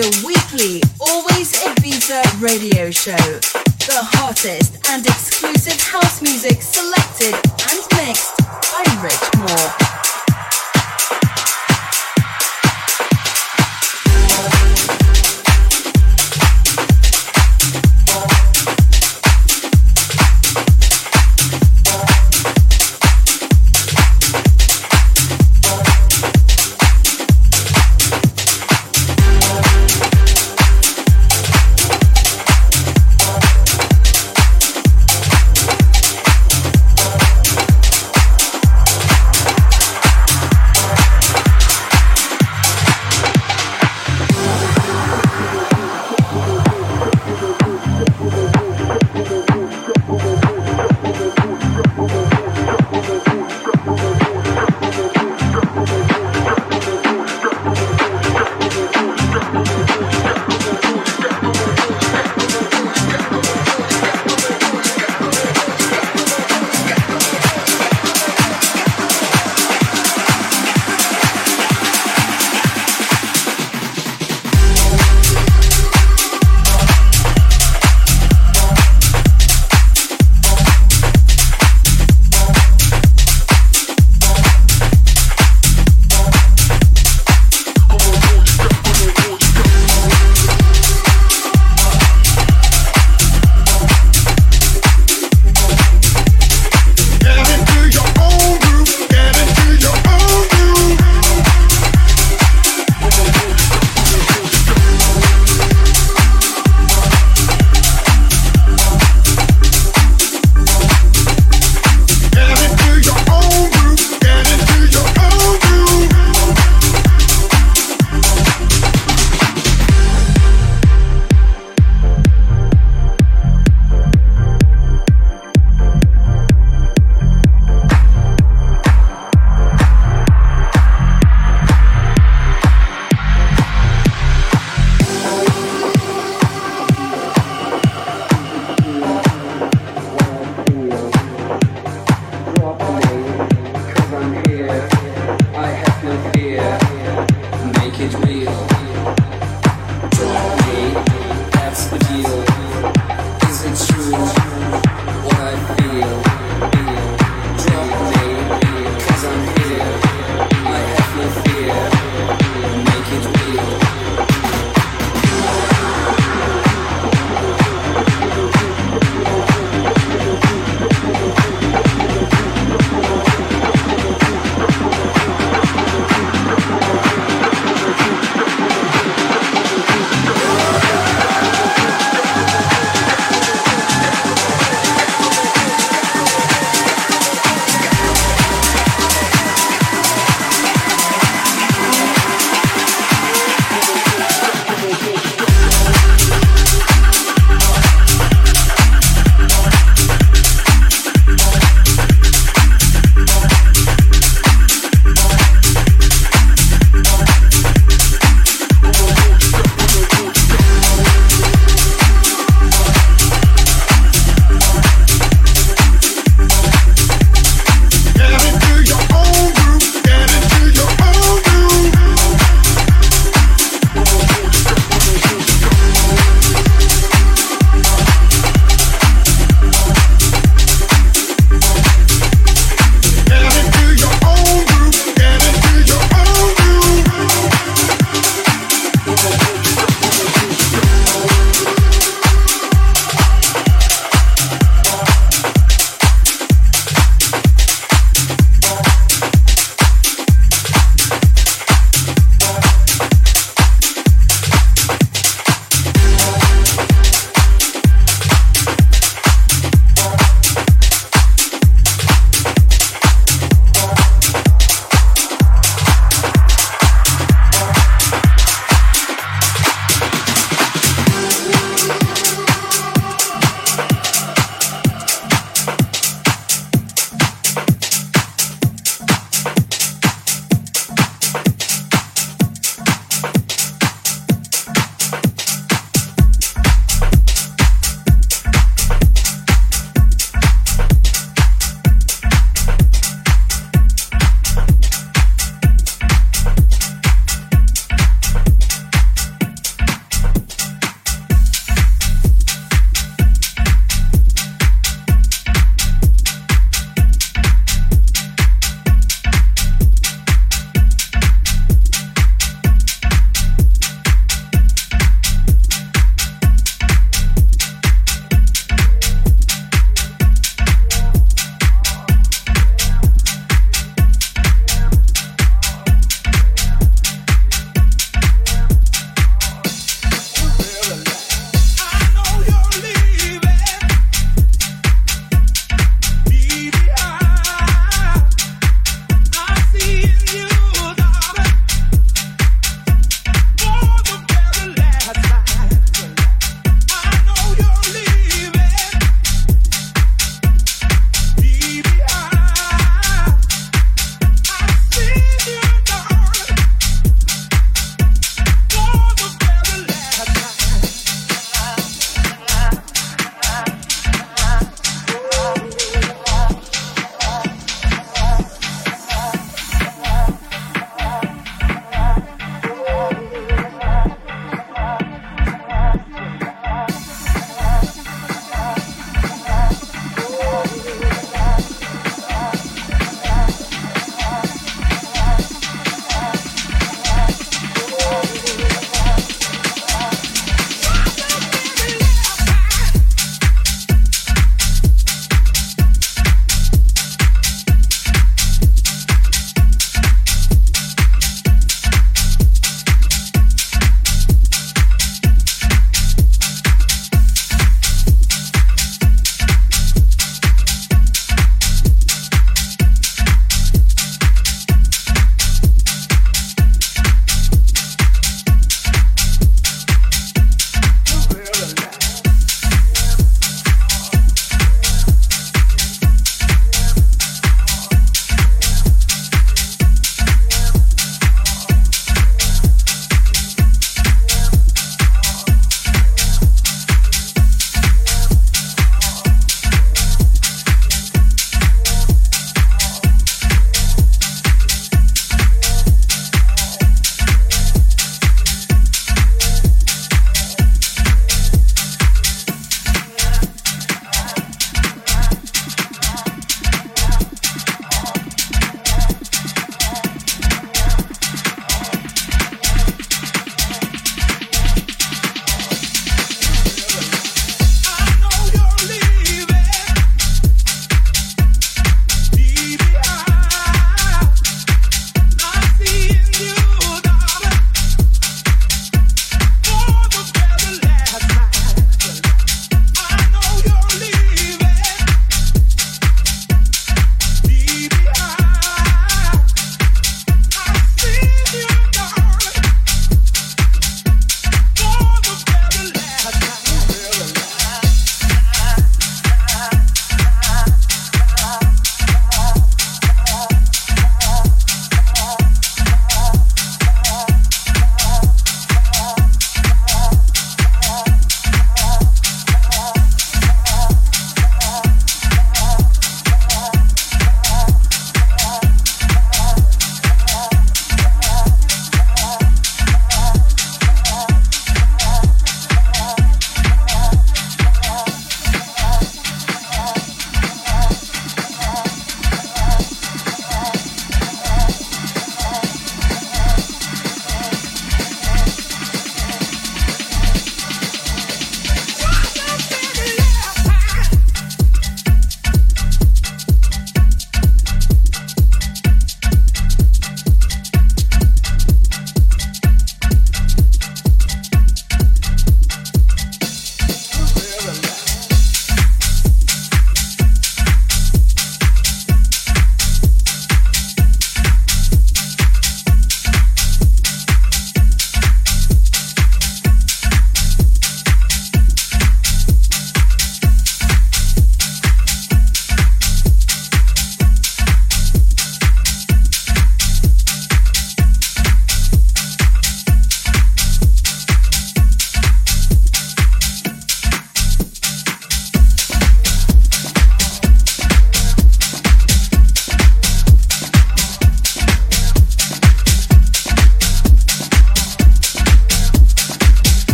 The weekly Always Ibiza radio show. The hottest and exclusive house music selected and mixed